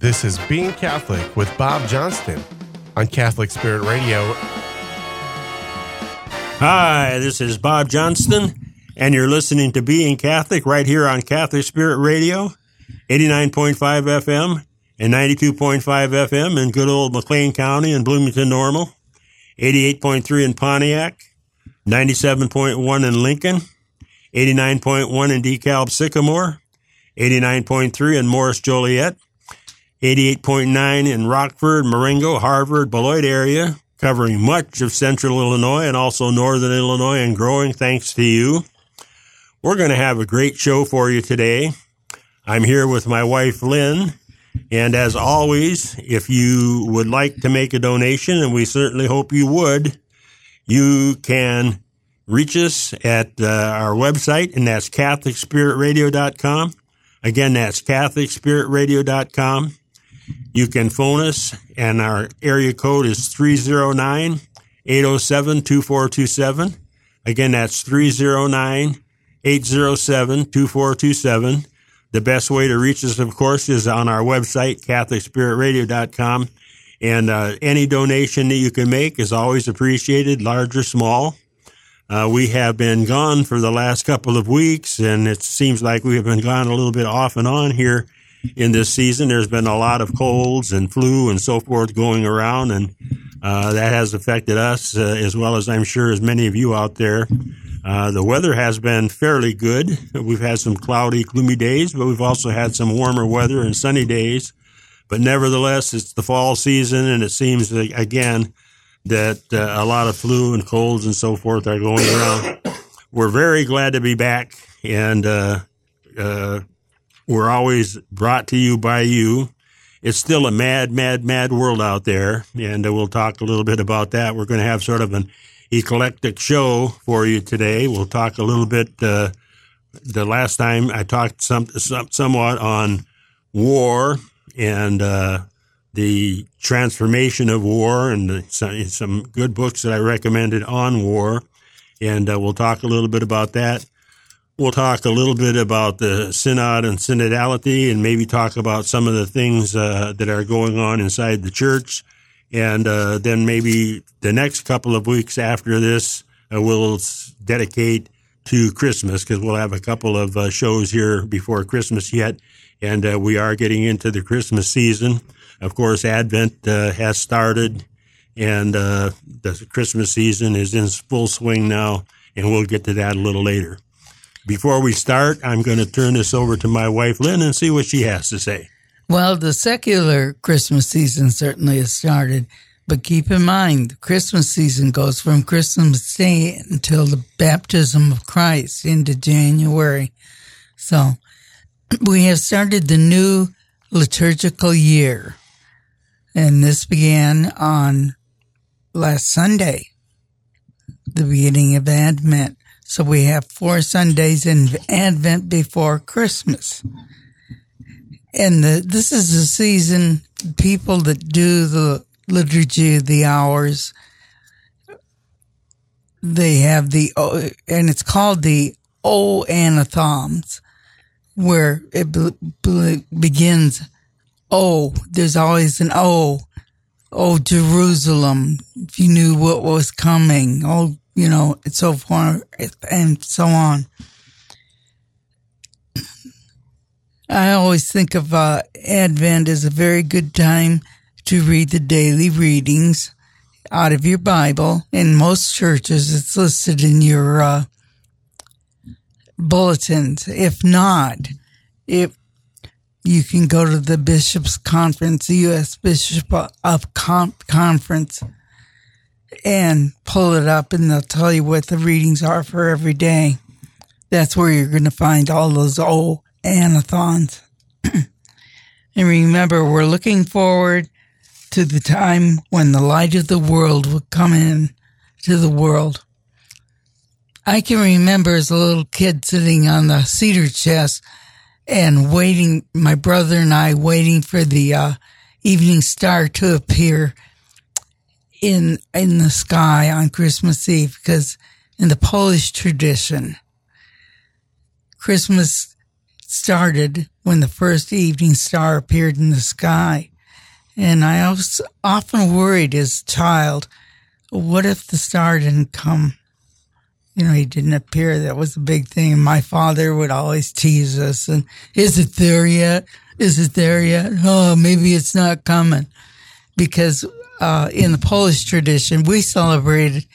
This is Being Catholic with Bob Johnston on Catholic Spirit Radio. Hi, this is Bob Johnston, and you're listening to Being Catholic right here on Catholic Spirit Radio, 89.5 FM and 92.5 FM in good old McLean County and Bloomington Normal, 88.3 in Pontiac, 97.1 in Lincoln, 89.1 in DeKalb Sycamore, 89.3 in Morris Joliet, 88.9 in Rockford, Marengo, Harvard, Beloit area, covering much of central Illinois and also northern Illinois and growing thanks to you. We're going to have a great show for you today. I'm here with my wife, Lynn. And as always, if you would like to make a donation, and we certainly hope you would, you can reach us at uh, our website, and that's CatholicSpiritRadio.com. Again, that's CatholicSpiritRadio.com. You can phone us, and our area code is 309 807 2427. Again, that's 309 807 2427. The best way to reach us, of course, is on our website, CatholicSpiritRadio.com. And uh, any donation that you can make is always appreciated, large or small. Uh, we have been gone for the last couple of weeks, and it seems like we have been gone a little bit off and on here in this season. There's been a lot of colds and flu and so forth going around, and uh, that has affected us uh, as well as I'm sure as many of you out there. Uh, the weather has been fairly good. We've had some cloudy, gloomy days, but we've also had some warmer weather and sunny days. But nevertheless, it's the fall season, and it seems that, again that uh, a lot of flu and colds and so forth are going around. We're very glad to be back, and uh, uh, we're always brought to you by you. It's still a mad, mad, mad world out there, and uh, we'll talk a little bit about that. We're going to have sort of an eclectic show for you today. We'll talk a little bit. Uh, the last time I talked some, some somewhat on war and uh, the transformation of war and some, some, good books that I recommended on war. And uh, we'll talk a little bit about that. We'll talk a little bit about the synod and synodality and maybe talk about some of the things uh, that are going on inside the church. And uh, then maybe the next couple of weeks after this, uh, we'll dedicate to Christmas because we'll have a couple of uh, shows here before Christmas yet. And uh, we are getting into the Christmas season. Of course, Advent uh, has started, and the Christmas season is in full swing now, and we'll get to that a little later. Before we start, I'm going to turn this over to my wife, Lynn, and see what she has to say. Well, the secular Christmas season certainly has started, but keep in mind, the Christmas season goes from Christmas Day until the baptism of Christ into January. So we have started the new liturgical year. And this began on last Sunday, the beginning of Advent. So we have four Sundays in Advent before Christmas. And the, this is the season people that do the liturgy of the hours, they have the, and it's called the O Antiphons, where it be, begins oh, there's always an oh, oh, Jerusalem, if you knew what was coming, oh, you know, and so forth and so on. I always think of uh, Advent as a very good time to read the daily readings out of your Bible. In most churches, it's listed in your uh, bulletins. If not, if you can go to the Bishops' Conference, the U.S. Bishop of Conference, and pull it up, and they'll tell you what the readings are for every day. That's where you're going to find all those old antiphons. and remember, we're looking forward to the time when the light of the world will come in to the world. I can remember as a little kid sitting on the cedar chest and waiting, my brother and I waiting for the uh, evening star to appear in in the sky on Christmas Eve because in the Polish tradition, Christmas started when the first evening star appeared in the sky. And I was often worried as a child, what if the star didn't come? You know, he didn't appear. That was a big thing. My father would always tease us and, is it there yet? Is it there yet? Oh, maybe it's not coming. Because, uh, in the Polish tradition, we celebrated,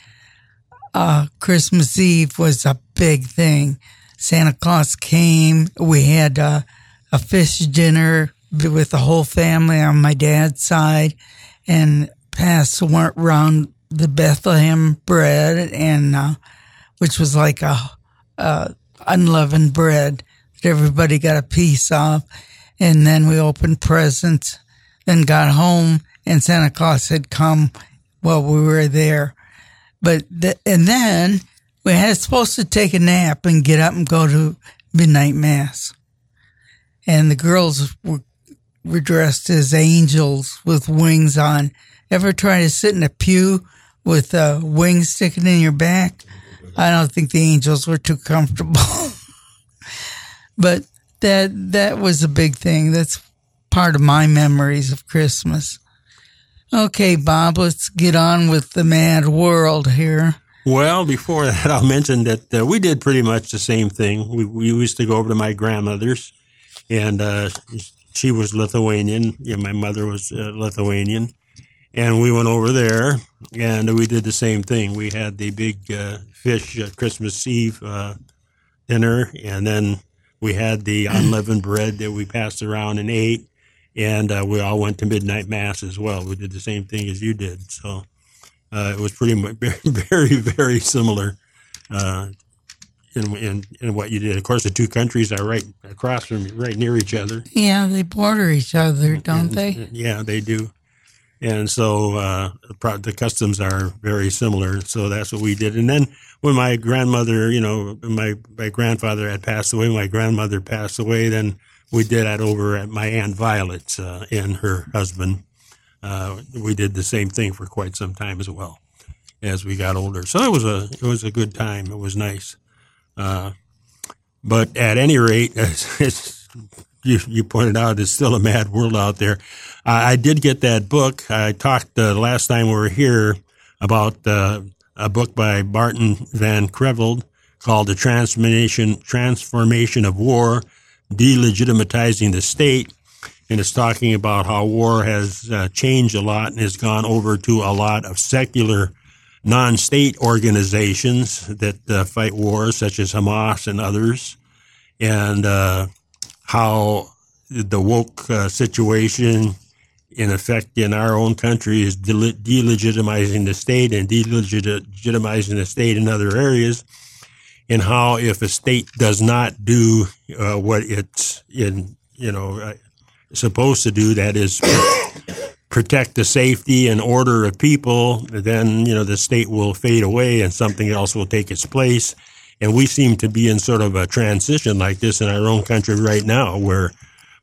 uh, Christmas Eve was a big thing. Santa Claus came. We had, uh, a fish dinner with the whole family on my dad's side and passed around the Bethlehem bread and, uh, which was like a, a unleavened bread that everybody got a piece of. And then we opened presents, then got home and Santa Claus had come while we were there. But, th- and then we had supposed to take a nap and get up and go to midnight mass. And the girls were, were dressed as angels with wings on. Ever try to sit in a pew with uh, wings sticking in your back? I don't think the angels were too comfortable. but that that was a big thing. That's part of my memories of Christmas. Okay, Bob, let's get on with the mad world here. Well, before that, I'll mention that uh, we did pretty much the same thing. We, we used to go over to my grandmother's, and uh, she was Lithuanian. Yeah, my mother was uh, Lithuanian, and we went over there, and we did the same thing. We had the big uh, fish uh, Christmas Eve uh, dinner, and then we had the unleavened bread that we passed around and ate, and we all went to midnight mass as well. We did the same thing as you did, so. Uh, it was pretty much very, very similar uh, in, in in what you did. Of course, the two countries are right across from right near each other. Yeah, they border each other, don't and, they? Yeah, they do. And so uh, the customs are very similar. So that's what we did. And then when my grandmother, you know, my my grandfather had passed away, my grandmother passed away. Then we did that over at my aunt Violet's uh, and her husband uh, we did the same thing for quite some time as well as we got older. So it was a it was a good time. It was nice. Uh, but at any rate, as, you, you, pointed out, it's still a mad world out there. I did get that book. I talked uh, last time we were here about uh, a book by Martin Van Creveld called "The Transformation Transformation of War: Delegitimizing the State." and it's talking about how war has uh, changed a lot and has gone over to a lot of secular non-state organizations that uh, fight wars, such as Hamas and others, and uh, how the woke uh, situation, in effect, in our own country, is delegitimizing the state and delegitimizing the state in other areas, and how if a state does not do uh, what it's in, you know uh, supposed to do, that is protect the safety and order of people, then, you know, the state will fade away and something else will take its place. And we seem to be in sort of a transition like this in our own country right now where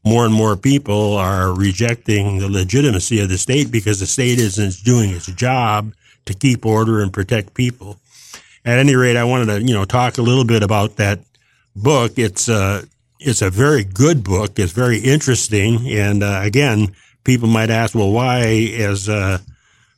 more and more people are rejecting the legitimacy of the state because the state isn't doing its job to keep order and protect people. At any rate, I wanted to, you know, talk a little bit about that book. It's, uh, it's a very good book. It's very interesting. And uh, again, people might ask, well, why, as a,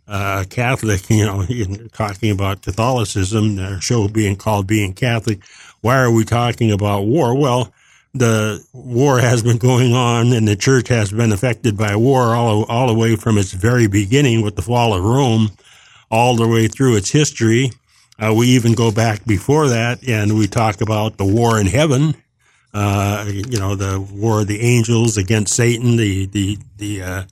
a Catholic, you know, talking about Catholicism, our show being called Being Catholic, why are we talking about war? Well, the war has been going on and the church has been affected by war all, all the way from its very beginning with the fall of Rome all the way through its history. Uh, we even go back before that and we talk about the war in heaven uh, you know, the war of the angels against Satan, the the the uh,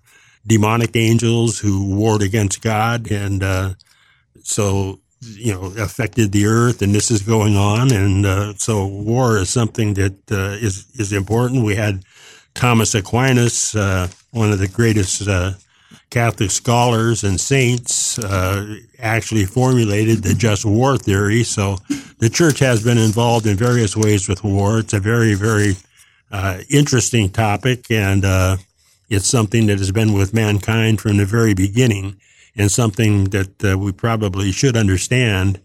demonic angels who warred against God, and uh, so you know affected the earth. And this is going on, and uh, so war is something that uh, is is important. We had Thomas Aquinas, one of the greatest Catholic scholars and saints uh, actually formulated the just war theory. So the church has been involved in various ways with war. It's a very, very uh, interesting topic, and uh, it's something that has been with mankind from the very beginning, and something that uh, we probably should understand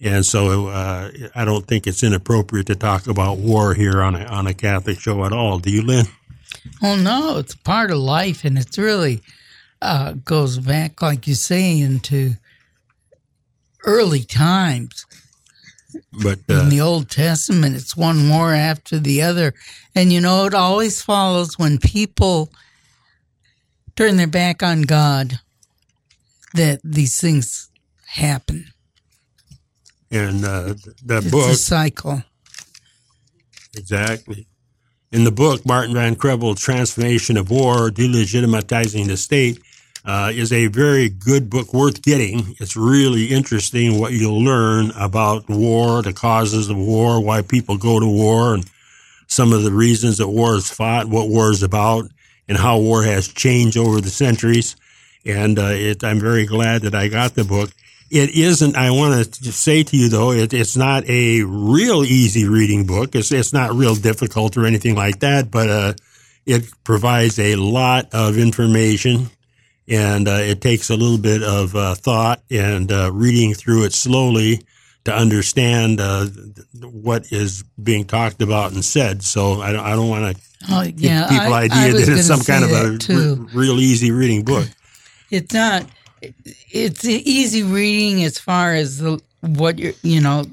And so uh, I don't think it's inappropriate to talk about war here on a, on a Catholic show at all. Do you, Lynn? Oh, no, it's part of life. And it's really uh, goes back, like you say, into early times. But In uh, the Old Testament, it's one war after the other. And you know, it always follows when people turn their back on God that these things happen. and uh, the It's book a cycle. Exactly. In the book, Martin Van Creveld's Transformation of War, Delegitimizing the State, uh, is a very good book worth getting. It's really interesting what you'll learn about war, the causes of war, why people go to war, and some of the reasons that war is fought, what war is about, and how war has changed over the centuries. And uh, it, I'm very glad that I got the book. It isn't. I want to say to you though, it, it's not a real easy reading book. It's it's not real difficult or anything like that. But uh, it provides a lot of information, and uh, it takes a little bit of uh, thought and uh, reading through it slowly to understand uh, what is being talked about and said. So I don't. I don't want to Oh, give yeah. people I, idea I that it's some kind of a re- real easy reading book. it's not it's easy reading as far as the what you're you know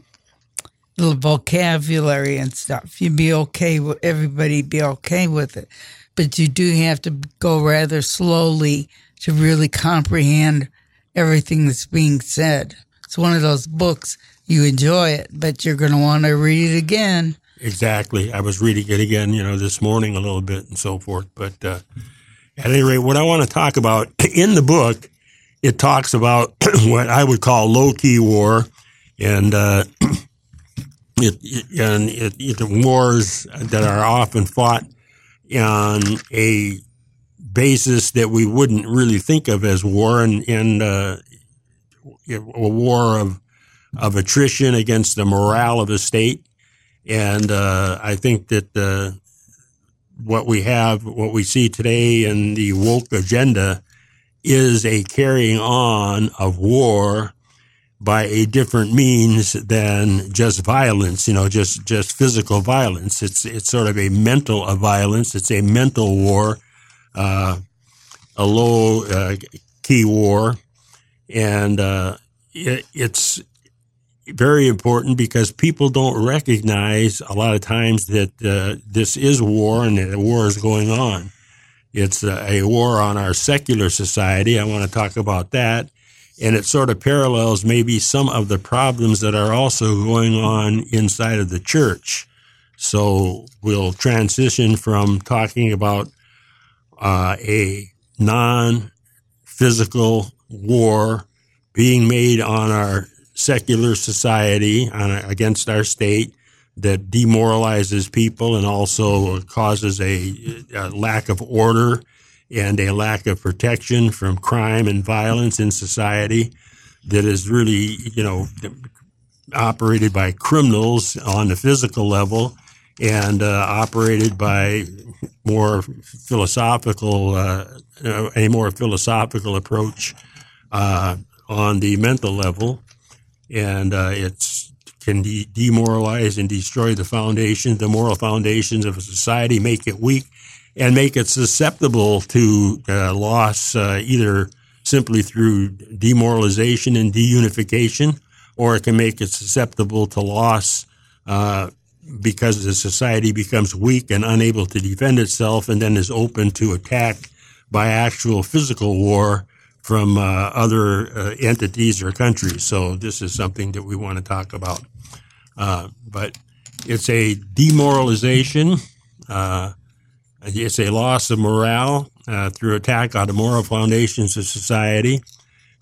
the vocabulary and stuff you'd be okay with everybody be okay with it but you do have to go rather slowly to really comprehend everything that's being said it's one of those books you enjoy it but you're going to want to read it again Exactly. I was reading it again, you know, this morning a little bit and so forth. But uh, at any rate, what I want to talk about in the book, it talks about what I would call low key war, and uh, it, it and it, it wars that are often fought on a basis that we wouldn't really think of as war, and, and uh, a war of of attrition against the morale of the state. And uh, I think that uh, what we have, what we see today in the woke agenda, is a carrying on of war by a different means than just violence. You know, just just physical violence. It's it's sort of a mental of violence. It's a mental war, a low uh, key war, and uh, it, it's very important because people don't recognize a lot of times that uh, this is war and that war is going on. It's a, a war on our secular society. I want to talk about that. And it sort of parallels maybe some of the problems that are also going on inside of the church. So we'll transition from talking about uh, a non physical war being made on our secular society on, against our state that demoralizes people and also causes a, a, lack of order and a lack of protection from crime and violence in society that is really, you know, operated by criminals on the physical level and uh, operated by more philosophical, uh, a more philosophical approach uh, on the mental level. And uh, it's can de- demoralize and destroy the foundation, the moral foundations of a society, make it weak, and make it susceptible to uh, loss uh, either simply through demoralization and deunification, or it can make it susceptible to loss because the society becomes weak and unable to defend itself, and then is open to attack by actual physical war from uh, other uh, entities or countries. So this is something that we want to talk about. Uh, but it's a demoralization. Uh, it's a loss of morale uh, through attack on the moral foundations of society.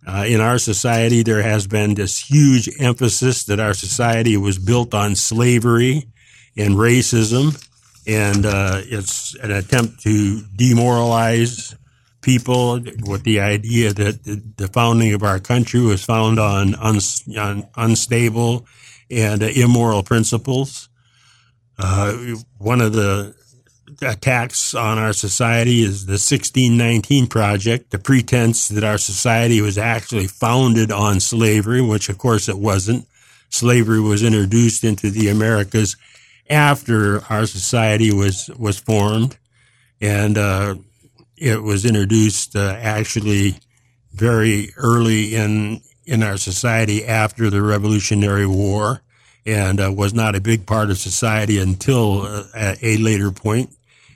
Uh, in our society, there has been this huge emphasis that our society was built on slavery and racism, and it's an attempt to demoralize people with the idea that the founding of our country was found on, on unstable and uh, immoral principles. Uh, one of the attacks on our society is the 1619 Project, the pretense that our society was actually founded on slavery, which of course it wasn't. slavery was introduced into the Americas after our society was was formed, and uh, it was introduced uh, actually very early in in our society after the Revolutionary War, and uh, was not a big part of society until uh, at a later point.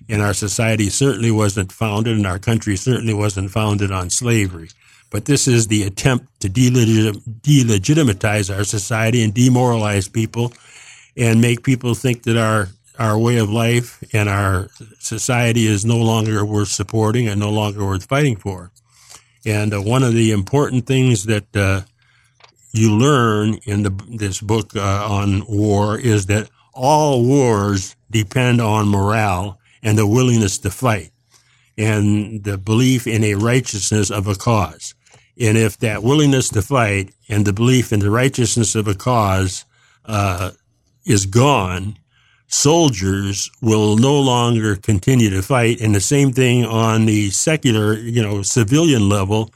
And our society certainly wasn't founded, and our country certainly wasn't founded on slavery. But this is the attempt to delegit- delegitimize our society and demoralize people and make people think that our our way of life and our society is no longer worth supporting and no longer worth fighting for. And uh, one of the important things that uh, you learn in the, this book uh, on war is that all wars depend on morale and the willingness to fight and the belief in a righteousness of a cause. And if that willingness to fight and the belief in the righteousness of a cause uh, is gone, soldiers will no longer continue to fight. And the same thing on the secular, you know, civilian level.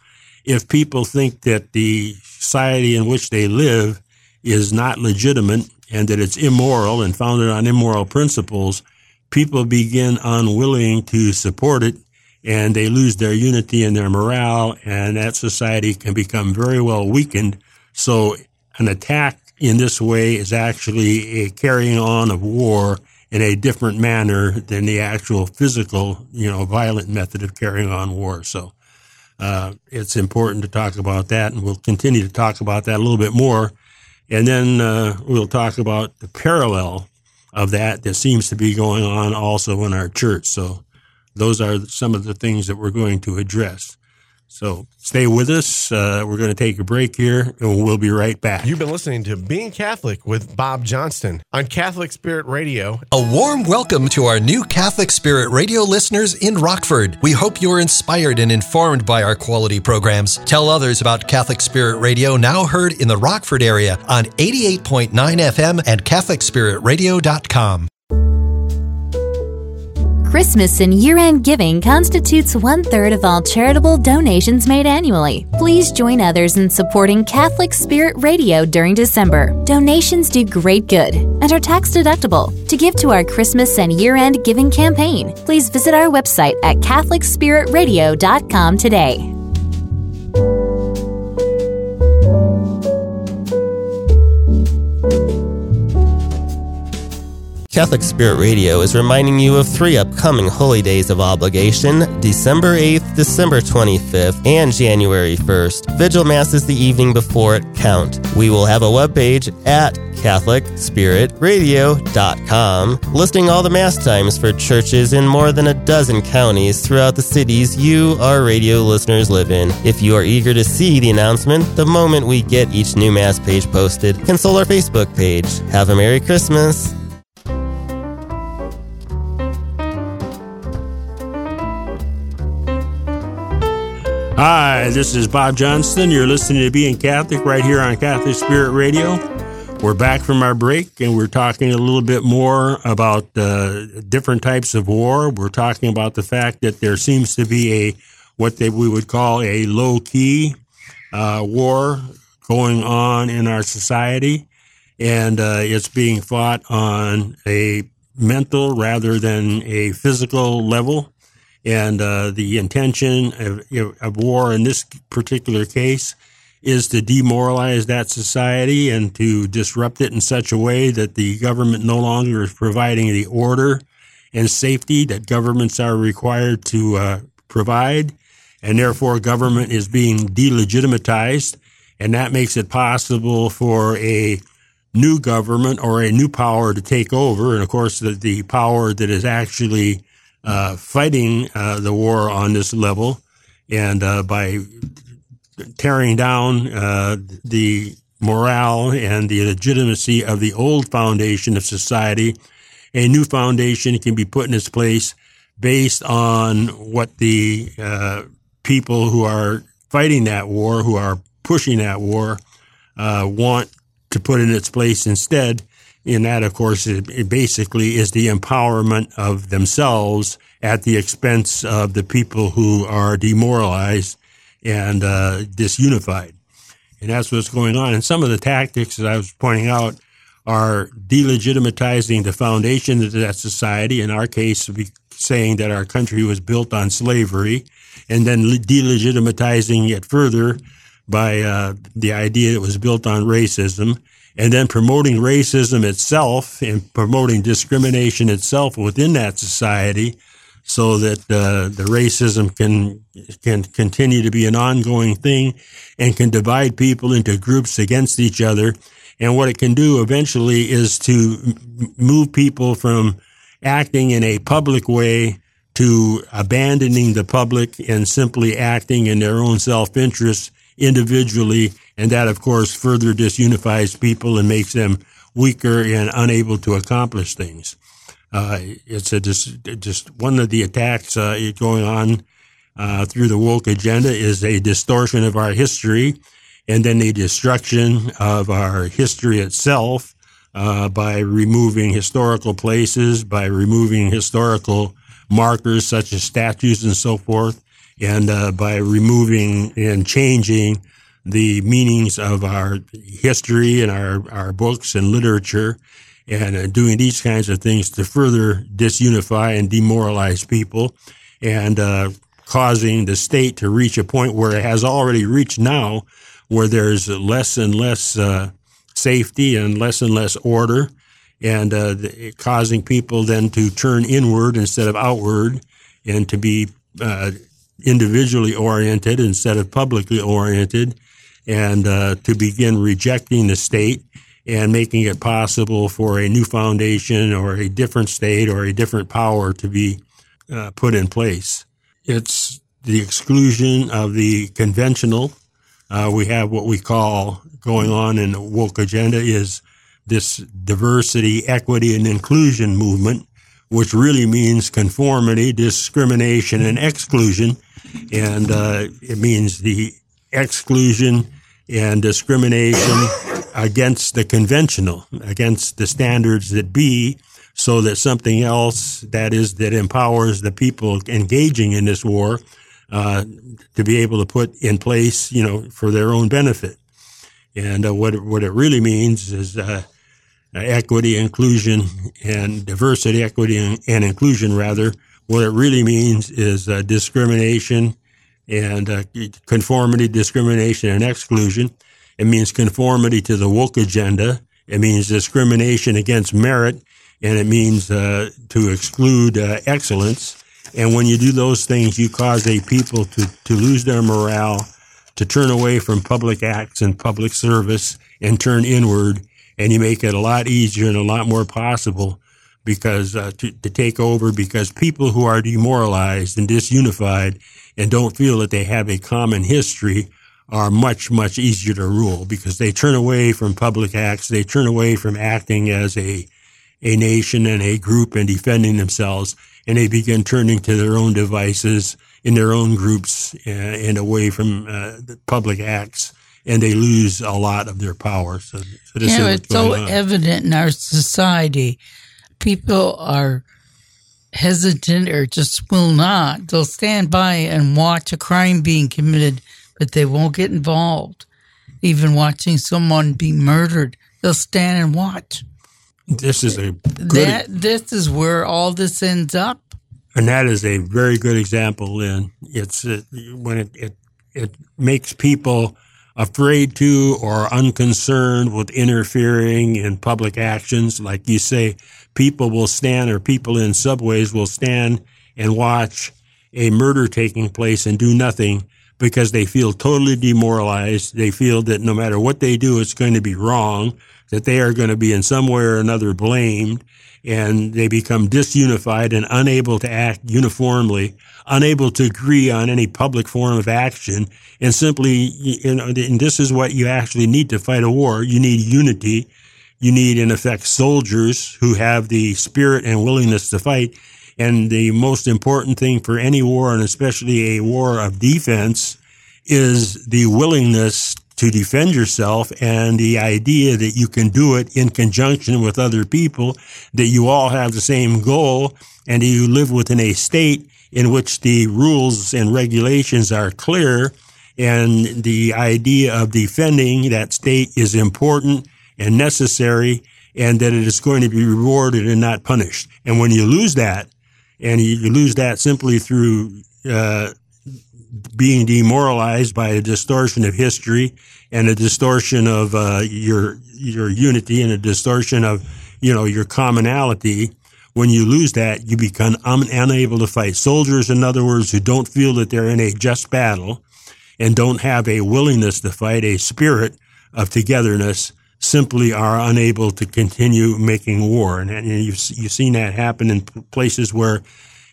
If people think that the society in which they live is not legitimate and that it's immoral and founded on immoral principles, people begin unwilling to support it and they lose their unity and their morale and that society can become very well weakened. So an attack in this way is actually a carrying on of war in a different manner than the actual physical, you know, violent method of carrying on war. So uh, it's important to talk about that, and we'll continue to talk about that a little bit more. And then uh, we'll talk about the parallel of that that seems to be going on also in our church. So those are some of the things that we're going to address. So stay with us. Uh, we're going to take a break here and we'll be right back. You've been listening to Being Catholic with Bob Johnston on Catholic Spirit Radio. A warm welcome to our new Catholic Spirit Radio listeners in Rockford. We hope you're inspired and informed by our quality programs. Tell others about Catholic Spirit Radio, now heard in the Rockford area on 88.9 FM and CatholicSpiritRadio.com. Christmas and year end giving constitutes one third of all charitable donations made annually. Please join others in supporting Catholic Spirit Radio during December. Donations do great good and are tax deductible. To give to our Christmas and year end giving campaign, please visit our website at CatholicSpiritRadio.com today. Catholic Spirit Radio is reminding you of three upcoming holy days of obligation December 8th, December 25th, and January 1st. Vigil Mass is the evening before it count. We will have a webpage at CatholicSpiritRadio.com listing all the Mass times for churches in more than a dozen counties throughout the cities you, our radio listeners, live in. If you are eager to see the announcement the moment we get each new Mass page posted, consult our Facebook page. Have a Merry Christmas! Hi, this is Bob Johnston. You're listening to Being Catholic right here on Catholic Spirit Radio. We're back from our break and we're talking a little bit more about uh, different types of war. We're talking about the fact that there seems to be a what they, we would call a low key uh, war going on in our society, and uh, it's being fought on a mental rather than a physical level. And uh, the intention of, of, war in this particular case is to demoralize that society and to disrupt it in such a way that the government no longer is providing the order and safety that governments are required to uh, provide. And therefore, government is being delegitimatized. And that makes it possible for a new government or a new power to take over. And of course, the, the power that is actually uh, fighting uh, the war on this level, and uh, by tearing down uh, the morale and the legitimacy of the old foundation of society, a new foundation can be put in its place based on what the uh, people who are fighting that war, who are pushing that war, want to put in its place instead and that, of course, it basically is the empowerment of themselves at the expense of the people who are demoralized and uh, disunified. And that's what's going on. And some of the tactics that I was pointing out are delegitimizing the foundation of that society. In our case, saying that our country was built on slavery, and then delegitimizing it further by uh, the idea it was built on racism, and then promoting racism itself and promoting discrimination itself within that society so that uh, the racism can can continue to be an ongoing thing and can divide people into groups against each other. And what it can do eventually is to move people from acting in a public way to abandoning the public and simply acting in their own self-interest individually. And that, of course, further disunifies people and makes them weaker and unable to accomplish things. Uh, it's a just, just one of the attacks uh, going on uh, through the woke agenda is a distortion of our history and then the destruction of our history itself uh, by removing historical places, by removing historical markers such as statues and so forth, and uh, by removing and changing the meanings of our history and our, our books and literature and uh, doing these kinds of things to further disunify and demoralize people and uh, causing the state to reach a point where it has already reached now where there's less and less uh, safety and less and less order and uh, causing people then to turn inward instead of outward and to be uh, individually oriented instead of publicly oriented and uh, to begin rejecting the state and making it possible for a new foundation or a different state or a different power to be uh, put in place. It's the exclusion of the conventional. Uh, we have what we call going on in the woke agenda is this diversity, equity, and inclusion movement, which really means conformity, discrimination, and exclusion. And uh, it means the exclusion and discrimination against the conventional, against the standards that be, so that something else that is that empowers the people engaging in this war uh, to be able to put in place, you know, for their own benefit. And uh, what what it really means is uh, equity, inclusion, and diversity, equity, and, and, inclusion. Rather, what it really means is uh, discrimination and uh, conformity, discrimination, and exclusion. It means conformity to the woke agenda. It means discrimination against merit, and it means uh, to exclude uh, excellence. And when you do those things, you cause a people to, to lose their morale, to turn away from public acts and public service and turn inward. And you make it a lot easier and a lot more possible because uh, to, to take over because people who are demoralized and disunified and don't feel that they have a common history are much, much easier to rule because they turn away from public acts. They turn away from acting as a, a nation and a group and defending themselves. And they begin turning to their own devices in their own groups and, and away from uh, the public acts. And they lose a lot of their power. So, so this you know, it's so on. evident in our society. People are hesitant or just will not. They'll stand by and watch a crime being committed but they won't get involved. Even watching someone be murdered, they'll stand and watch. This is a that this is where all this ends up. And that is a very good example, Lynn. It's uh, when it, it it makes people afraid to or unconcerned with interfering in public actions. Like you say, people will stand or people in subways will stand and watch a murder taking place and do nothing because they feel totally demoralized. They feel that no matter what they do, it's going to be wrong, that they are going to be in some way or another blamed, and they become disunified and unable to act uniformly, unable to agree on any public form of action, and simply, you know, and this is what you actually need to fight a war. You need unity. You need, in effect, soldiers who have the spirit and willingness to fight and the most important thing for any war, and especially a war of defense, is the willingness to defend yourself and the idea that you can do it in conjunction with other people, that you all have the same goal, and that you live within a state in which the rules and regulations are clear And the idea of defending that state is important and necessary and that it is going to be rewarded and not punished. And when you lose that, and you lose that simply through uh, being demoralized by a distortion of history and a distortion of uh, your your unity and a distortion of you know your commonality. When you lose that, you become un- unable to fight. Soldiers, in other words, who don't feel that they're in a just battle and don't have a willingness to fight, a spirit of togetherness, simply are unable to continue making war. And, and you've, you've seen that happen in places where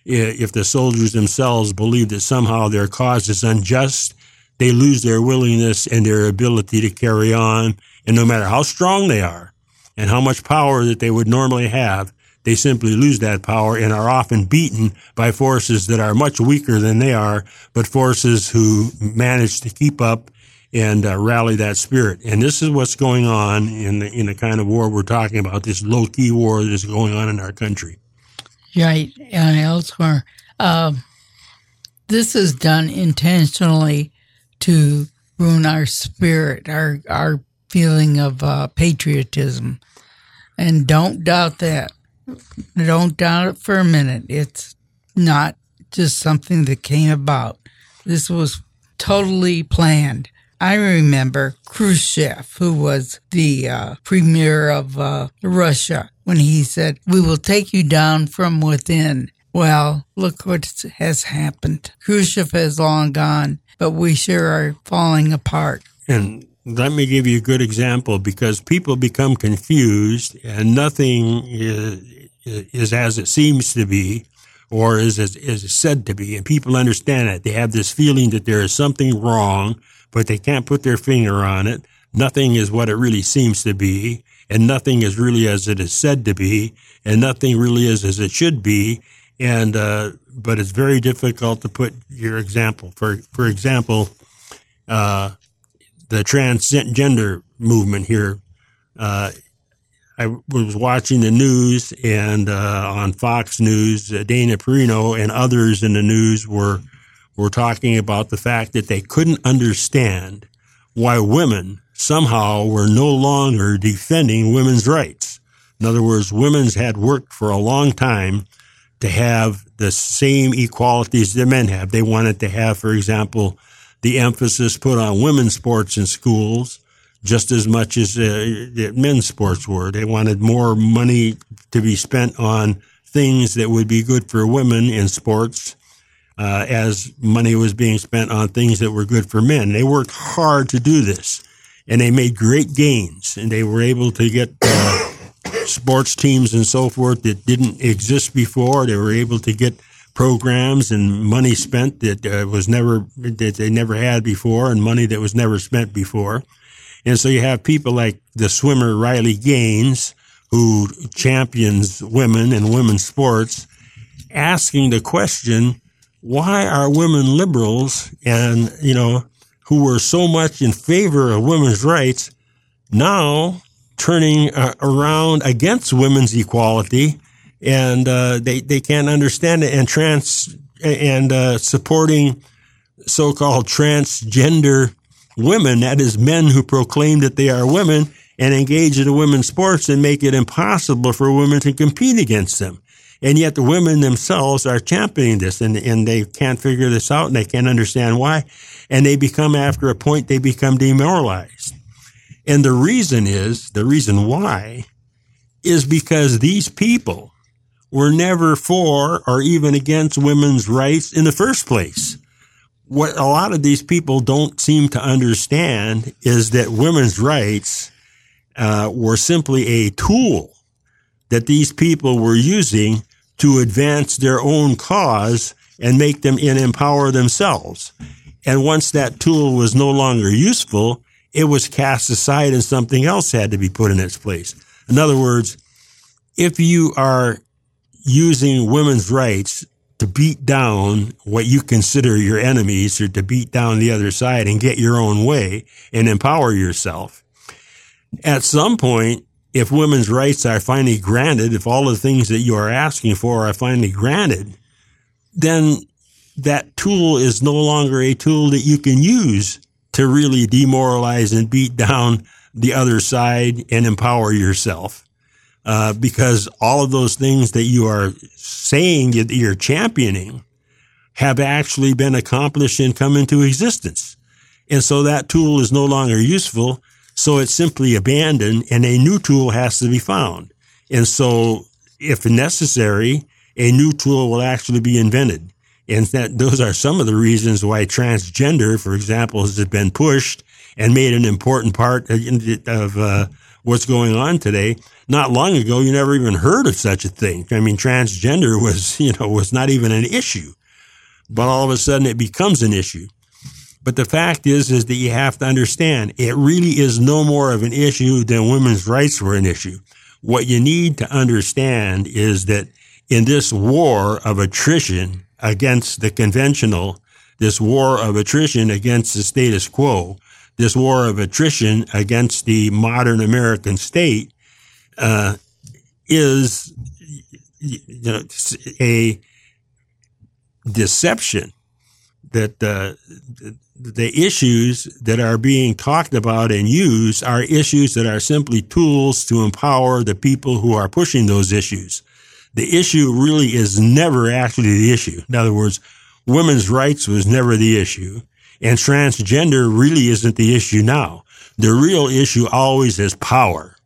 if the soldiers themselves believe that somehow their cause is unjust, they lose their willingness and their ability to carry on. And no matter how strong they are and how much power that they would normally have, they simply lose that power and are often beaten by forces that are much weaker than they are, but forces who manage to keep up and uh, rally that spirit. And this is what's going on in the, in the kind of war we're talking about, this low key war that is going on in our country. Right. And elsewhere. Um, this is done intentionally to ruin our spirit, our, our feeling of uh, patriotism. And don't doubt that. Don't doubt it for a minute. It's not just something that came about. This was totally planned. I remember Khrushchev, who was the uh, premier of uh, Russia, when he said, We will take you down from within. Well, look what has happened. Khrushchev is long gone, but we sure are falling apart. And let me give you a good example because people become confused and nothing is, is as it seems to be or is as is said to be. And people understand that. They have this feeling that there is something wrong but they can't put their finger on it. Nothing is what it really seems to be, and nothing is really as it is said to be, and nothing really is as it should be. And uh, but it's very difficult to put your example. For for example, uh, the transgender movement here. Uh, I was watching the news, and uh, on Fox News, Dana Perino and others in the news were were talking about the fact that they couldn't understand why women somehow were no longer defending women's rights. In other words, women's had worked for a long time to have the same equalities that men have. They wanted to have, for example, the emphasis put on women's sports in schools just as much as uh, men's sports were. They wanted more money to be spent on things that would be good for women in sports uh, as money was being spent on things that were good for men. They worked hard to do this, and they made great gains, and they were able to get uh, sports teams and so forth that didn't exist before. They were able to get programs and money spent that uh, was never that they never had before, and money that was never spent before. And so you have people like the swimmer Riley Gaines, who champions women and women's sports, asking the question why are women liberals and, you know, who were so much in favor of women's rights now turning uh, around against women's equality and uh, they, they can't understand it and trans and uh, supporting so-called transgender women, that is men who proclaim that they are women and engage in women's sports and make it impossible for women to compete against them. And yet the women themselves are championing this and, and they can't figure this out and they can't understand why. And they become, after a point, they become demoralized. And the reason is, the reason why is because these people were never for or even against women's rights in the first place. What a lot of these people don't seem to understand is that women's rights uh, were simply a tool that these people were using to advance their own cause and make them and empower themselves. And once that tool was no longer useful, it was cast aside and something else had to be put in its place. In other words, if you are using women's rights to beat down what you consider your enemies or to beat down the other side and get your own way and empower yourself, at some point, if women's rights are finally granted, if all the things that you are asking for are finally granted, then that tool is no longer a tool that you can use to really demoralize and beat down the other side and empower yourself. Uh, because all of those things that you are saying that you're championing have actually been accomplished and come into existence. And so that tool is no longer useful. So it's simply abandoned and a new tool has to be found. And so if necessary, a new tool will actually be invented. And that those are some of the reasons why transgender, for example, has been pushed and made an important part of uh, what's going on today. Not long ago, you never even heard of such a thing. I mean, transgender was, you know, was not even an issue, but all of a sudden it becomes an issue. But the fact is, is that you have to understand it really is no more of an issue than women's rights were an issue. What you need to understand is that in this war of attrition against the conventional, this war of attrition against the status quo, this war of attrition against the modern American state, uh, is you know, a deception that uh, the issues that are being talked about and used are issues that are simply tools to empower the people who are pushing those issues. The issue really is never actually the issue. In other words, women's rights was never the issue and transgender really isn't the issue now. The real issue always is power.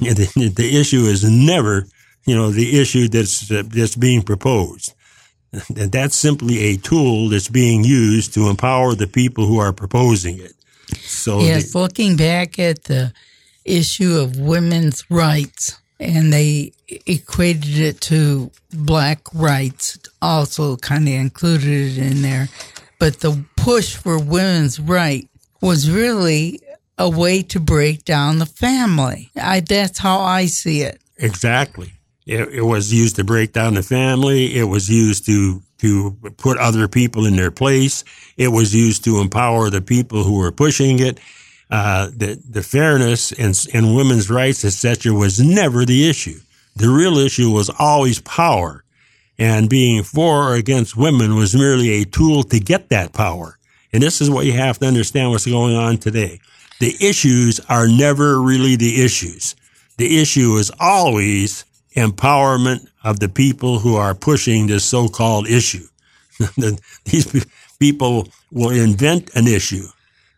The, the issue is never, you know, the issue that's, that's being proposed. And that's simply a tool that's being used to empower the people who are proposing it. So yes, the, looking back at the issue of women's rights, and they equated it to black rights, also kind of included it in there. But the push for women's right was really a way to break down the family. I, that's how I see it. Exactly. It, it, was used to break down the family. It was used to to put other people in their place. It was used to empower the people who were pushing it. Uh, the the fairness and and women's rights, etc., was never the issue. The real issue was always power, and being for or against women was merely a tool to get that power. And this is what you have to understand what's going on today. The issues are never really the issues. The issue is always empowerment of the people who are pushing this so-called issue. These people will invent an issue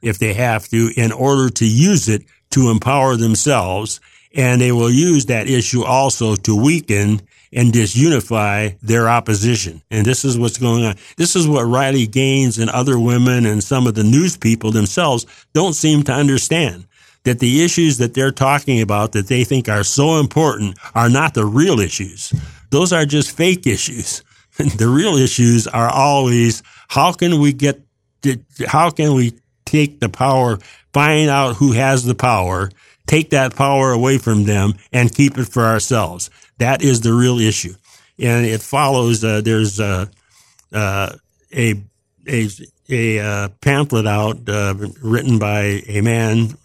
if they have to in order to use it to empower themselves. And they will use that issue also to weaken and disunify their opposition. And this is what's going on. This is what Riley Gaines and other women and some of the news people themselves don't seem to understand that the issues that they're talking about that they think are so important are not the real issues. Those are just fake issues. the real issues are always how can we get, how can we take the power, find out who has the power, take that power away from them and keep it for ourselves. That is the real issue. And it follows, uh, there's, uh, uh, a, a, a, uh, pamphlet out, uh, written by a man,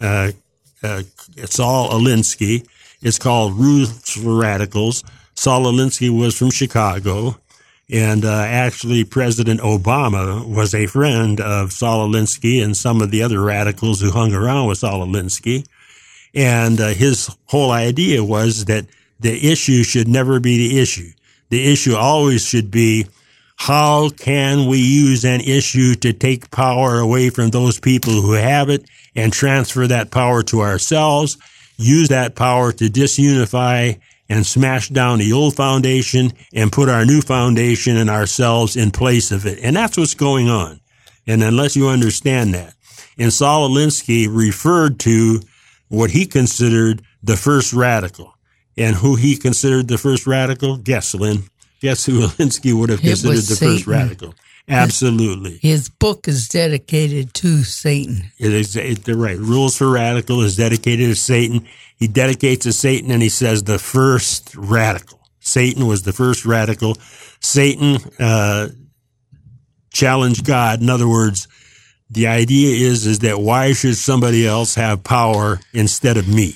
uh, Saul Alinsky. It's called Rules for Radicals. Saul Alinsky was from Chicago. And uh, actually, President Obama was a friend of Saul Alinsky and some of the other radicals who hung around with Saul Alinsky. And uh, his whole idea was that the issue should never be the issue. The issue always should be how can we use an issue to take power away from those people who have it and transfer that power to ourselves, use that power to disunify and smash down the old foundation and put our new foundation and ourselves in place of it. And that's what's going on. And unless you understand that, and Saul Alinsky referred to what he considered the first radical. And who he considered the first radical? Guess, Lynn. Guess who Alinsky would have considered the Satan. first radical? Absolutely. His book is dedicated to Satan. It is, it, they're right. Rules for Radical is dedicated to Satan. He dedicates to Satan and he says the first radical. Satan was the first radical. Satan, uh, challenged God. In other words, the idea is, is that why should somebody else have power instead of me?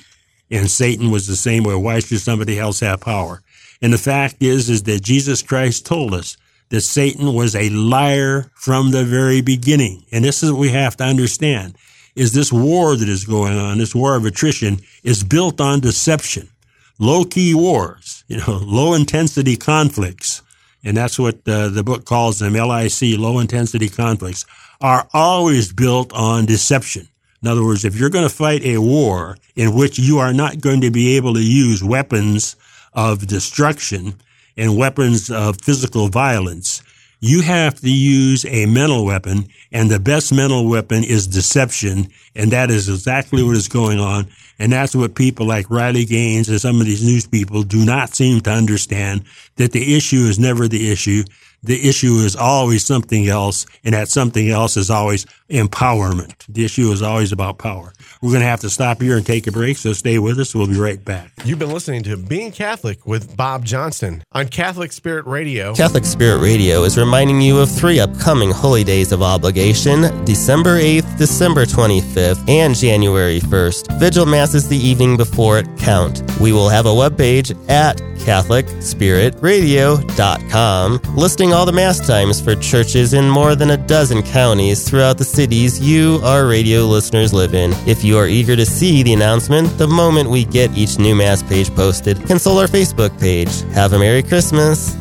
And Satan was the same way. Why should somebody else have power? And the fact is, is that Jesus Christ told us that Satan was a liar from the very beginning. And this is what we have to understand is this war that is going on, this war of attrition is built on deception. Low key wars, you know, low intensity conflicts. And that's what uh, the book calls them, LIC, low intensity conflicts, are always built on deception. In other words, if you're going to fight a war in which you are not going to be able to use weapons of destruction and weapons of physical violence, you have to use a mental weapon, and the best mental weapon is deception, and that is exactly what is going on. And that's what people like Riley Gaines and some of these news people do not seem to understand that the issue is never the issue the issue is always something else, and that something else is always empowerment. The issue is always about power. We're going to have to stop here and take a break, so stay with us. We'll be right back. You've been listening to Being Catholic with Bob Johnston on Catholic Spirit Radio. Catholic Spirit Radio is reminding you of three upcoming holy days of obligation December 8th, December 25th, and January 1st. Vigil Masses the evening before it count. We will have a webpage at CatholicSpiritRadio.com listing all the Mass times for churches in more than a dozen counties throughout the cities you, our radio listeners, live in. If you are eager to see the announcement the moment we get each new Mass page posted, consult our Facebook page. Have a Merry Christmas.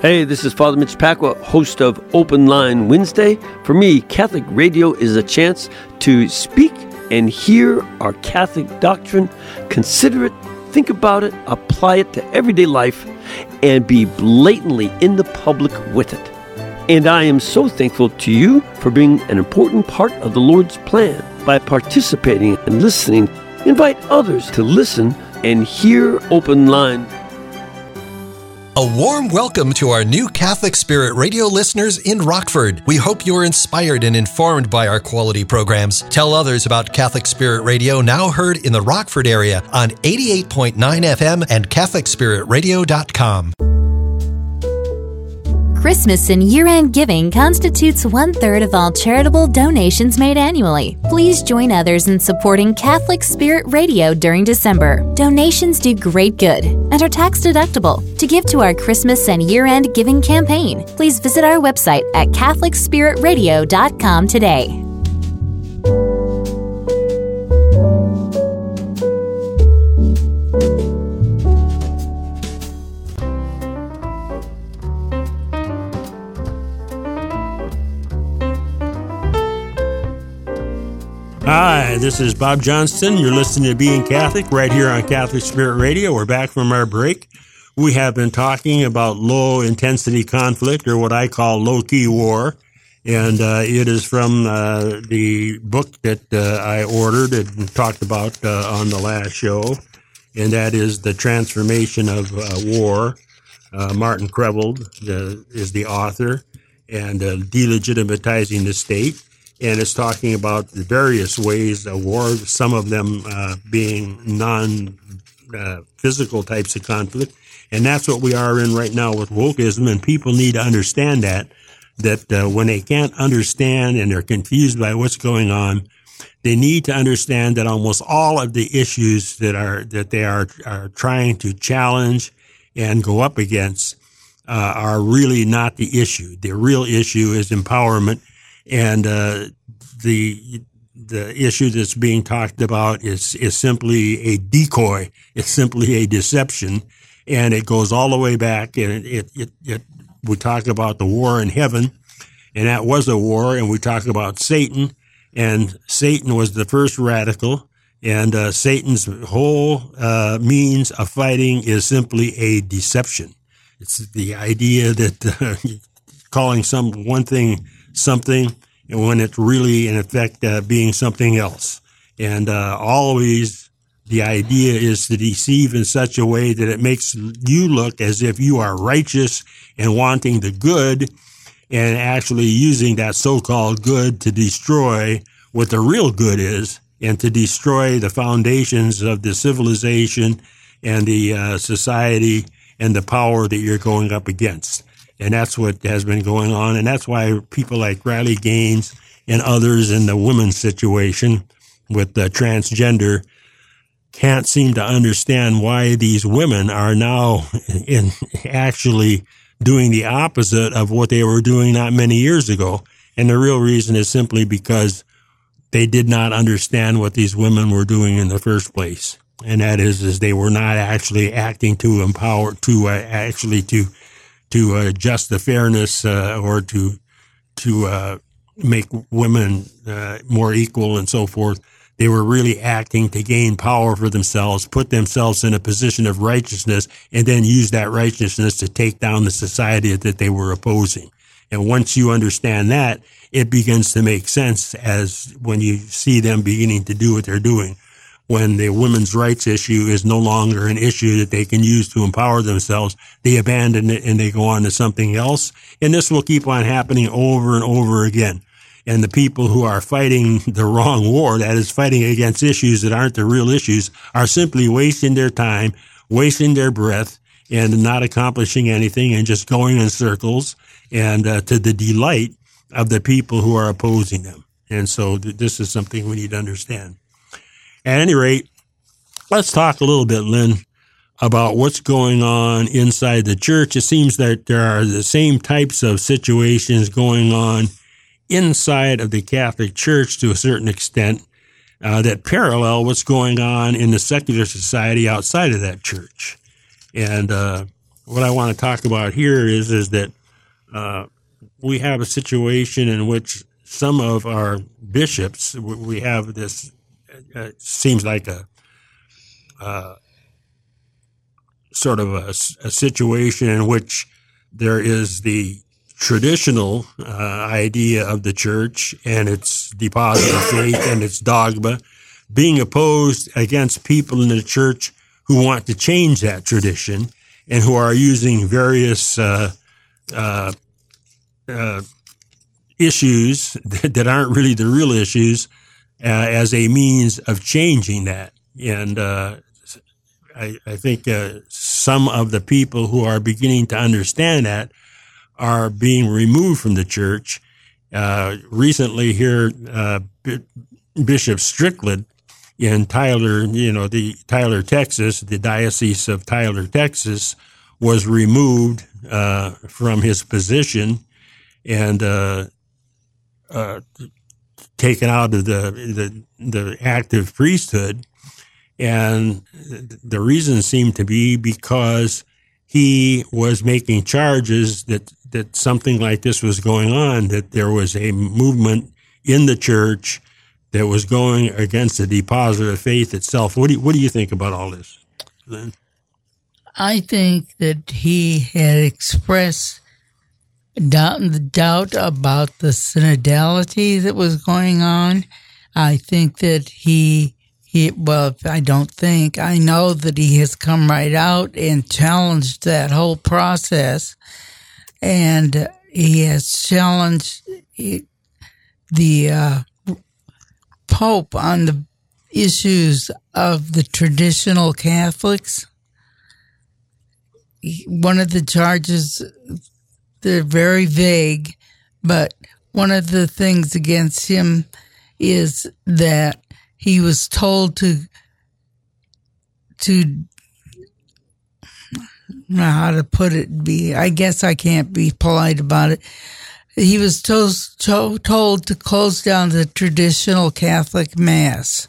Hey, this is Father Mitch Pacwa, host of Open Line Wednesday. For me, Catholic radio is a chance to speak and hear our Catholic doctrine, consider it, think about it, apply it to everyday life, and be blatantly in the public with it. And I am so thankful to you for being an important part of the Lord's plan. By participating and listening, invite others to listen and hear Open Line a warm welcome to our new Catholic Spirit radio listeners in Rockford. We hope you're inspired and informed by our quality programs. Tell others about Catholic Spirit Radio, now heard in the Rockford area on 88.9 FM and CatholicSpiritRadio.com. Christmas and year end giving constitutes one third of all charitable donations made annually. Please join others in supporting Catholic Spirit Radio during December. Donations do great good and are tax deductible. To give to our Christmas and year end giving campaign, please visit our website at CatholicSpiritRadio.com today. Hi, this is Bob Johnston. You're listening to Being Catholic right here on Catholic Spirit Radio. We're back from our break. We have been talking about low intensity conflict, or what I call low key war. And uh, it is from uh, the book that uh, I ordered and talked about uh, on the last show. And that is The Transformation of uh, War. Uh, Martin Creveld is the author, and Delegitimatizing the State and it's talking about the various ways of war, some of them uh, being non uh, physical types of conflict. And that's what we are in right now with wokeism, and people need to understand that, that uh, when they can't understand and they're confused by what's going on, they need to understand that almost all of the issues that are, that they are, are trying to challenge and go up against uh, are really not the issue. The real issue is empowerment and uh, the the issue that's being talked about is is simply a decoy. It's simply a deception, and it goes all the way back. And it it, it we talk about the war in heaven, and that was a war. And we talk about Satan, and Satan was the first radical. And uh, Satan's whole uh, means of fighting is simply a deception. It's the idea that uh, calling some one thing something and when it's really in effect uh, being something else. And uh, always the idea is to deceive in such a way that it makes you look as if you are righteous and wanting the good and actually using that so-called good to destroy what the real good is and to destroy the foundations of the civilization and the uh, society and the power that you're going up against. And that's what has been going on. And that's why people like Riley Gaines and others in the women's situation with the transgender can't seem to understand why these women are now in actually doing the opposite of what they were doing not many years ago. And the real reason is simply because they did not understand what these women were doing in the first place. And that is, is they were not actually acting to empower, to uh, actually to, to adjust the fairness, uh, or to, to, uh, make women, uh, more equal and so forth. They were really acting to gain power for themselves, put themselves in a position of righteousness, and then use that righteousness to take down the society that they were opposing. And once you understand that, it begins to make sense as when you see them beginning to do what they're doing. When the women's rights issue is no longer an issue that they can use to empower themselves, they abandon it and they go on to something else. And this will keep on happening over and over again. And the people who are fighting the wrong war, that is fighting against issues that aren't the real issues, are simply wasting their time, wasting their breath, and not accomplishing anything and just going in circles and uh, to the delight of the people who are opposing them. And so th- this is something we need to understand. At any rate, let's talk a little bit, Lynn, about what's going on inside the church. It seems that there are the same types of situations going on inside of the Catholic Church to a certain extent uh, that parallel what's going on in the secular society outside of that church. And uh, what I want to talk about here is is that uh, we have a situation in which some of our bishops, we have this, uh, seems like a uh, sort of a, a, situation in which there is the traditional uh, idea of the church and its deposit of faith and its dogma being opposed against people in the church who want to change that tradition and who are using various uh, uh, uh, issues that aren't really the real issues uh, as a means of changing that. And uh, I, I, think uh, some of the people who are beginning to understand that are being removed from the church. Uh, recently, here, uh, B- Bishop Strickland in Tyler, you know, the Tyler, Texas, the Diocese of Tyler, Texas, was removed from his position and uh, uh, taken out of the, the the active priesthood, and the reason seemed to be because he was making charges that that something like this was going on, that there was a movement in the church that was going against the deposit of faith itself. What do you, what do you think about all this? I think that he had expressed doubt, doubt about the synodality that was going on. I think that he, he, well, I don't think, I know that he has come right out and challenged that whole process. And he has challenged the uh, Pope on the issues of the traditional Catholics. One of the charges they're very vague, but one of the things against him is that he was told to to how to put it be I guess I can't be polite about it. He was told, told to close down the traditional Catholic Mass,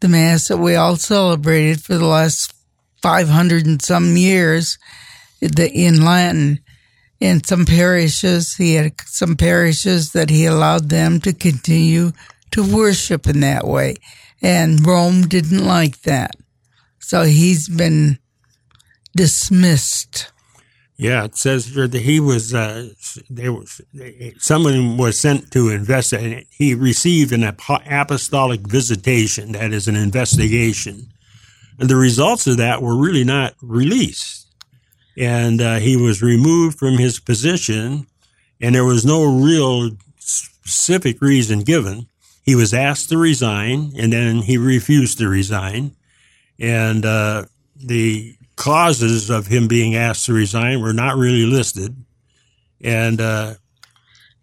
the Mass that we all celebrated for the last 500 and some years in Latin in some parishes, he had some parishes that he allowed them to continue to worship in that way. And Rome didn't like that. So he's been dismissed. Yeah, it says that he was, uh, there was, someone was sent to investigate. He received an apostolic visitation, that is an investigation. And the results of that were really not released and uh, he was removed from his position, and there was no real specific reason given. He was asked to resign, and then he refused to resign, and uh, the causes of him being asked to resign were not really listed, and uh,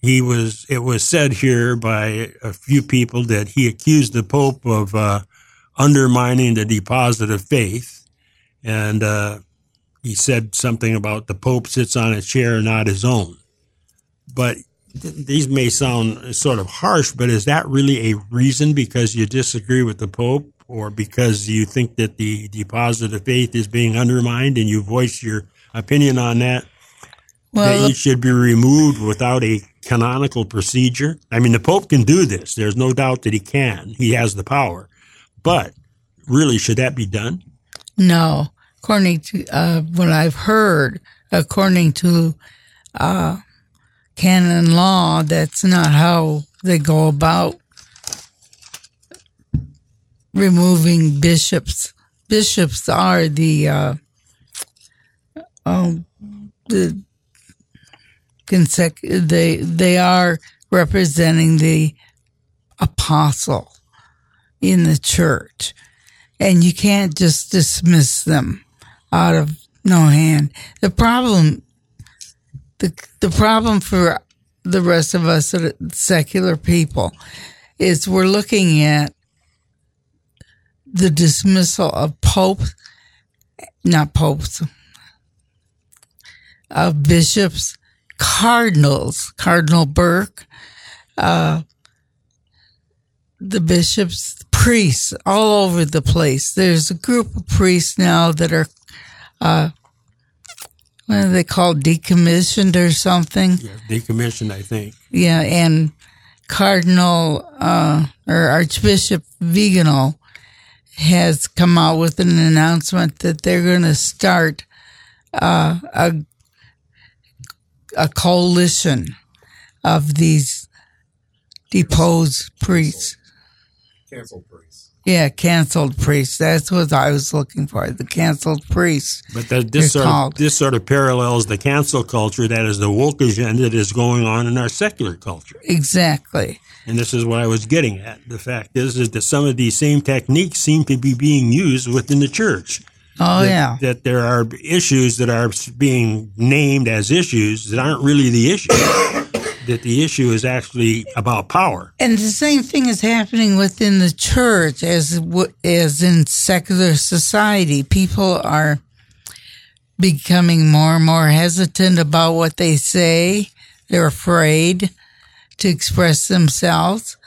he was. It was said here by a few people that he accused the Pope of uh, undermining the deposit of faith, and uh, he said something about the Pope sits on a chair, not his own. But th- these may sound sort of harsh, but is that really a reason because you disagree with the Pope or because you think that the deposit of faith is being undermined and you voice your opinion on that? Well, that he should be removed without a canonical procedure. I mean, the Pope can do this. There's no doubt that he can. He has the power. But really, should that be done? No, according to uh, what I've heard, according to uh, canon law, that's not how they go about removing bishops. Bishops are the uh, um, the consec- they they are representing the apostle in the church and you can't just dismiss them out of no hand. The problem, the the problem for the rest of us secular people is we're looking at the dismissal of popes, not popes, of bishops, cardinals, Cardinal Burke, uh, the bishops, priests all over the place. There's a group of priests now that are, uh, what are they called? Decommissioned or something? Yeah, decommissioned, I think. Yeah, and Cardinal uh, or Archbishop Vigano has come out with an announcement that they're going to start uh, a a coalition of these deposed priests. Canceled. Yeah, canceled priests. That's what I was looking for. The canceled priests. But that, this sort called. of this sort of parallels the cancel culture that is the woke agenda that is going on in our secular culture. Exactly. And this is what I was getting at. The fact is, is that some of these same techniques seem to be being used within the church. Oh that, yeah. that there are issues that are being named as issues that aren't really the issue. that the issue is actually about power. And the same thing is happening within the church as as in secular society. People are becoming more and more hesitant about what they say. They're afraid to express themselves.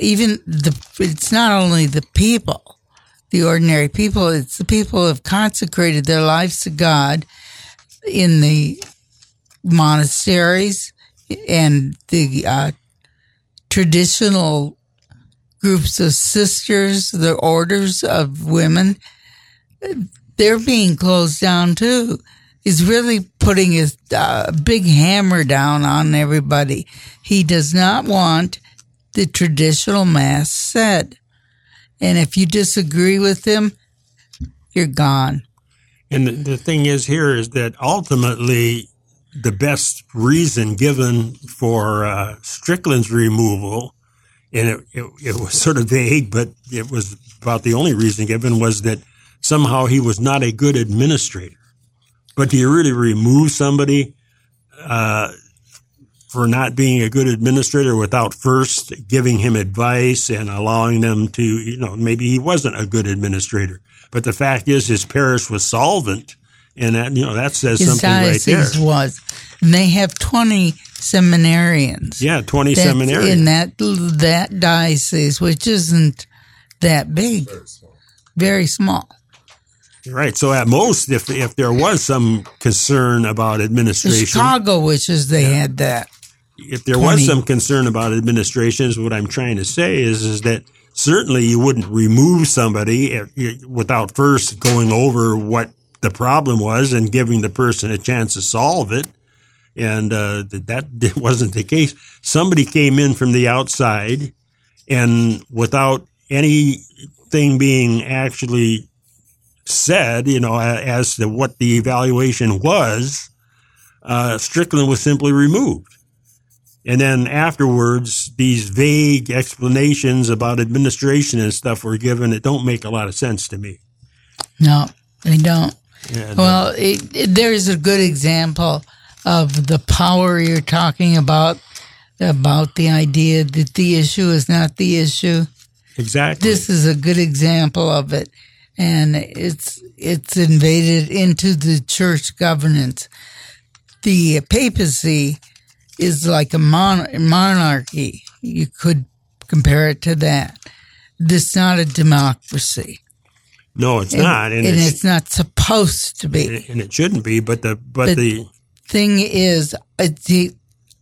Even the it's not only the people, the ordinary people, it's the people who have consecrated their lives to God in the monasteries and the uh, traditional groups of sisters, the orders of women, they're being closed down too. He's really putting a uh, big hammer down on everybody. He does not want the traditional mass said. And if you disagree with him, you're gone. And the, the thing is here is that ultimately the best reason given for uh, Strickland's removal, and it, it, it was sort of vague, but it was about the only reason given was that somehow he was not a good administrator. But do you really remove somebody uh, for not being a good administrator without first giving him advice and allowing them to, you know, maybe he wasn't a good administrator. But the fact is, his parish was solvent, and that you know that says His something right there. diocese was. They have 20 seminarians. Yeah, twenty That's seminarians. in that that diocese, which isn't that big, very small. Right. So at most, if if there was some concern about administration, Chicago, which is they had that. if there was some concern about administrations, what I'm trying to say is is that certainly you wouldn't remove somebody if- without first going over what the problem was and giving the person a chance to solve it. And uh, that wasn't the case. Somebody came in from the outside, and without anything being actually said, you know, as to what the evaluation was, uh, Strickland was simply removed. And then afterwards, these vague explanations about administration and stuff were given that don't make a lot of sense to me. No, they don't. And, Well, it, it, there's a good example of the power you're talking about, about the idea that the issue is not the issue. exactly. This is a good example of it. and it's it's invaded into the church governance. The papacy is like a mon- monarchy. You could compare it to that. This is not a democracy. No, it's And- not, and, and it's, it's not supposed to be. and it shouldn't be. But the but, But- the thing is, it's the,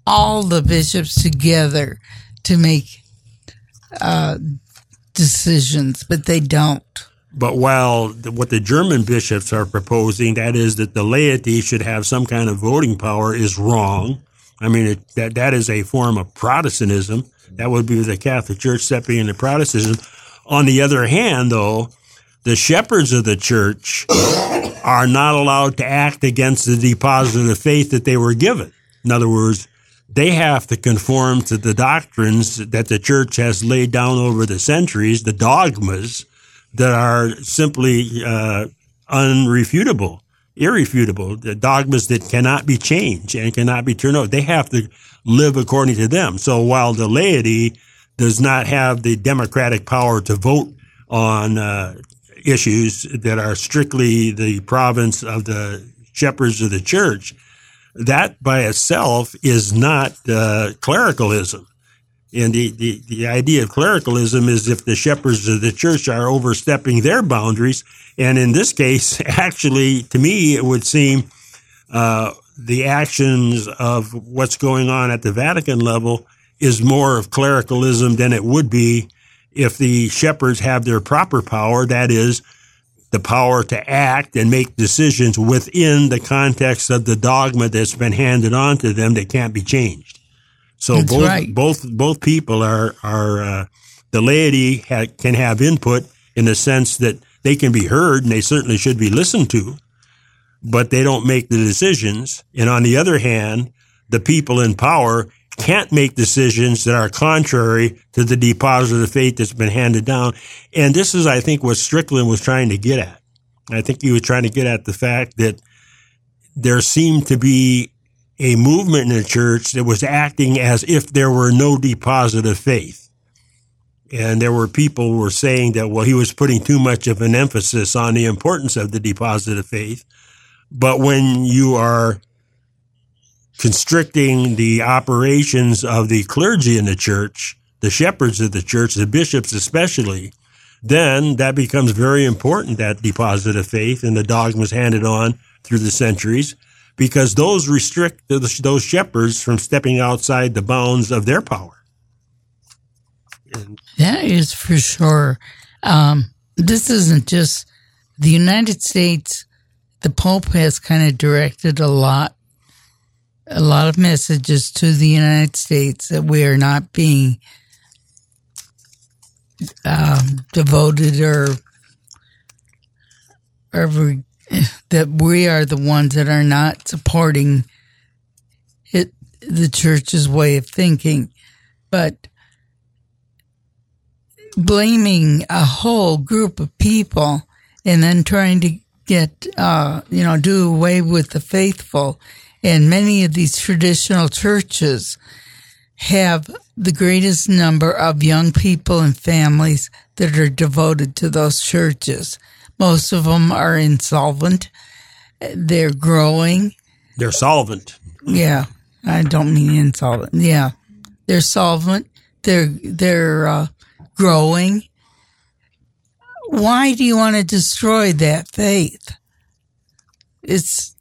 all the bishops together to make uh, decisions, but they don't. But while the, what the German bishops are proposing, that is that the laity should have some kind of voting power, is wrong. I mean, it, that that is a form of Protestantism. That would be the Catholic Church stepping into Protestantism. On the other hand, though, the shepherds of the church are not allowed to act against the deposit of faith that they were given. In other words, they have to conform to the doctrines that the church has laid down over the centuries, the dogmas that are simply uh, unrefutable, irrefutable, the dogmas that cannot be changed and cannot be turned over. They have to live according to them. So while the laity does not have the democratic power to vote on uh, issues that are strictly the province of the shepherds of the church, that by itself is not uh, clericalism. And the, the, the idea of clericalism is if the shepherds of the church are overstepping their boundaries. And in this case, actually, to me, it would seem uh, the actions of what's going on at the Vatican level is more of clericalism than it would be if the shepherds have their proper power. That is, the power to act and make decisions within the context of the dogma that's been handed on to them that can't be changed. So That's both right. both both people are are uh, the laity ha- can have input in the sense that they can be heard and they certainly should be listened to, but they don't make the decisions. And on the other hand, the people in power can't make decisions that are contrary to the deposit of the faith that's been handed down. And this is, I think, what Strickland was trying to get at. I think he was trying to get at the fact that there seemed to be a movement in the church that was acting as if there were no deposit of faith. And there were people who were saying that, well, he was putting too much of an emphasis on the importance of the deposit of faith. But when you are constricting the operations of the clergy in the church, the shepherds of the church, the bishops especially, then that becomes very important, that deposit of faith and the dogmas handed on through the centuries, because those restrict those shepherds from stepping outside the bounds of their power. And That is for sure. Um, this isn't just the United States. The Pope has kind of directed a lot, a lot of messages to the United States that we are not being um, devoted or every that we are the ones that are not supporting it, the church's way of thinking, but blaming a whole group of people and then trying to get, uh, you know, do away with the faithful. And many of these traditional churches have the greatest number of young people and families that are devoted to those churches. Most of them are insolvent. They're growing. they're solvent. Yeah, I don't mean insolvent. Yeah, they're solvent. They're they're uh, growing. Why do you want to destroy that faith? It's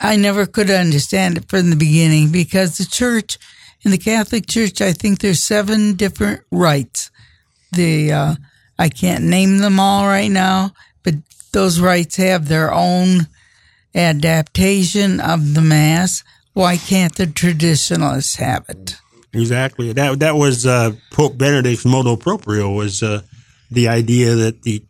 I never could understand it from the beginning because the church in the Catholic Church, I think there's seven different rites. The uh, I can't name them all right now, but those rites have their own adaptation of the mass. Why can't the traditionalists have it? Exactly. That that was uh, Pope Benedict's motu proprio was uh, the idea that the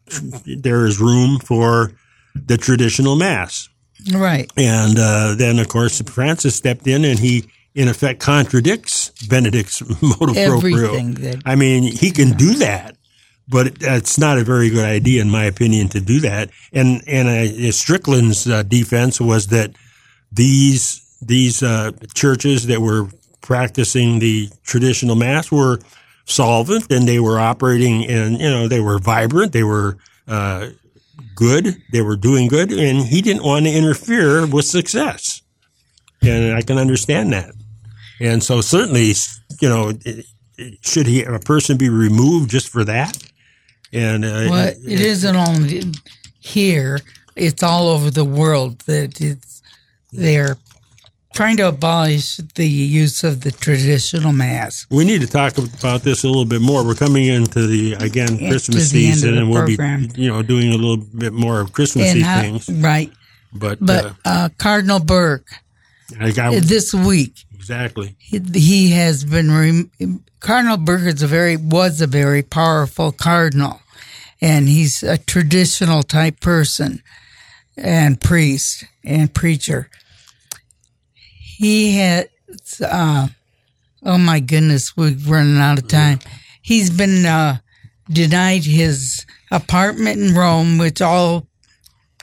there is room for the traditional mass, Right. and uh, then of course Francis stepped in and he in effect contradicts Benedict's motu proprio. That I mean, he can do that, but it's not a very good idea, in my opinion, to do that. And and uh, Strickland's uh, defense was that these these uh, churches that were practicing the traditional mass were solvent and they were operating and you know they were vibrant, they were uh, good. They were doing good, and he didn't want to interfere with success. And I can understand that. And so, certainly, you know, should he a person be removed just for that? And uh, well, it isn't only here; it's all over the world that it's they're trying to abolish the use of the traditional mass. We need to talk about this a little bit more. We're coming into the again Christmas season, and we'll program. be you know doing a little bit more of Christmassy how, things. Right, But but uh, uh, Cardinal Burke I got this week exactly. he, he has been rem- Cardinal Burke is a very was a very powerful cardinal, and he's a traditional type person and priest and preacher. He had, uh, oh my goodness, we're running out of time. He's been uh, denied his apartment in Rome, which all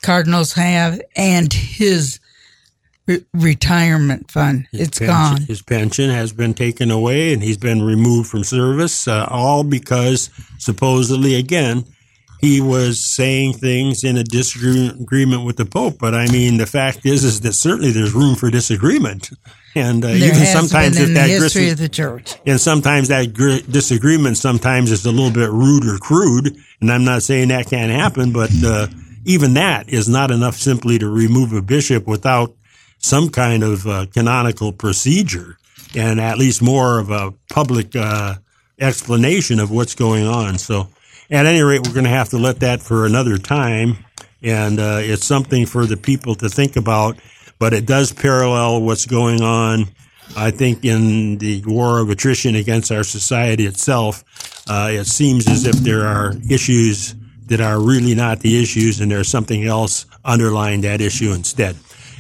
cardinals have, and his re- retirement fund. It's pension- gone. His pension has been taken away, and he's been removed from service. Uh, all because supposedly, again, he was saying things in a disagreement with the Pope. But I mean, the fact is, is that certainly there's room for disagreement, and uh, even sometimes if that history gris- of the church. and sometimes that gr- disagreement sometimes is a little bit rude or crude. And I'm not saying that can't happen, but uh, even that is not enough simply to remove a bishop without some kind of uh, canonical procedure and at least more of a public uh, explanation of what's going on. So, at any rate, we're going to have to let that for another time. And uh, it's something for the people to think about, but it does parallel what's going on I think in the war of attrition against our society itself, uh, it seems as if there are issues that are really not the issues, and there's something else underlying that issue instead.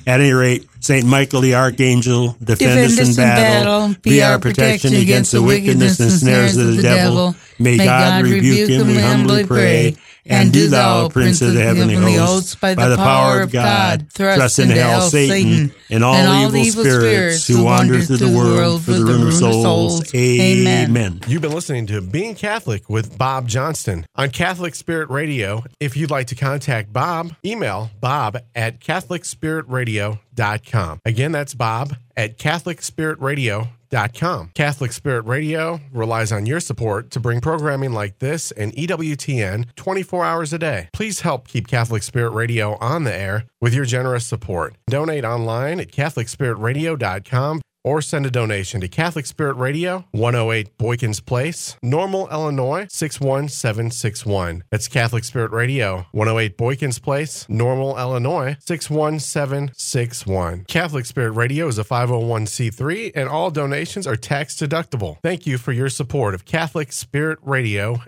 At any rate, Saint Michael the Archangel, defend, us in battle, be our protection against the wickedness and snares of the devil. May God rebuke him, we humbly pray. And do thou, Prince of the heavenly hosts, by the power of God, thrust into hell Satan and all evil spirits who wander through the world for the ruin of souls. Amen. You've been listening to Being Catholic with Bob Johnston on Catholic Spirit Radio. If you'd like to contact Bob, email bob at CatholicSpiritRadio.com. Again, that's bob at CatholicSpiritRadio.com. Catholic Spirit Radio relies on your support to bring programming like this and EWTN 24 hours a day. Please help keep Catholic Spirit Radio on the air with your generous support. Donate online at CatholicSpiritRadio.com or send a donation to Catholic Spirit Radio, 108 Boykins Place, Normal, Illinois 61761. That's Catholic Spirit Radio, 108 Boykins Place, Normal, Illinois 61761. Catholic Spirit Radio is a 501c3 and all donations are tax deductible. Thank you for your support of Catholic Spirit Radio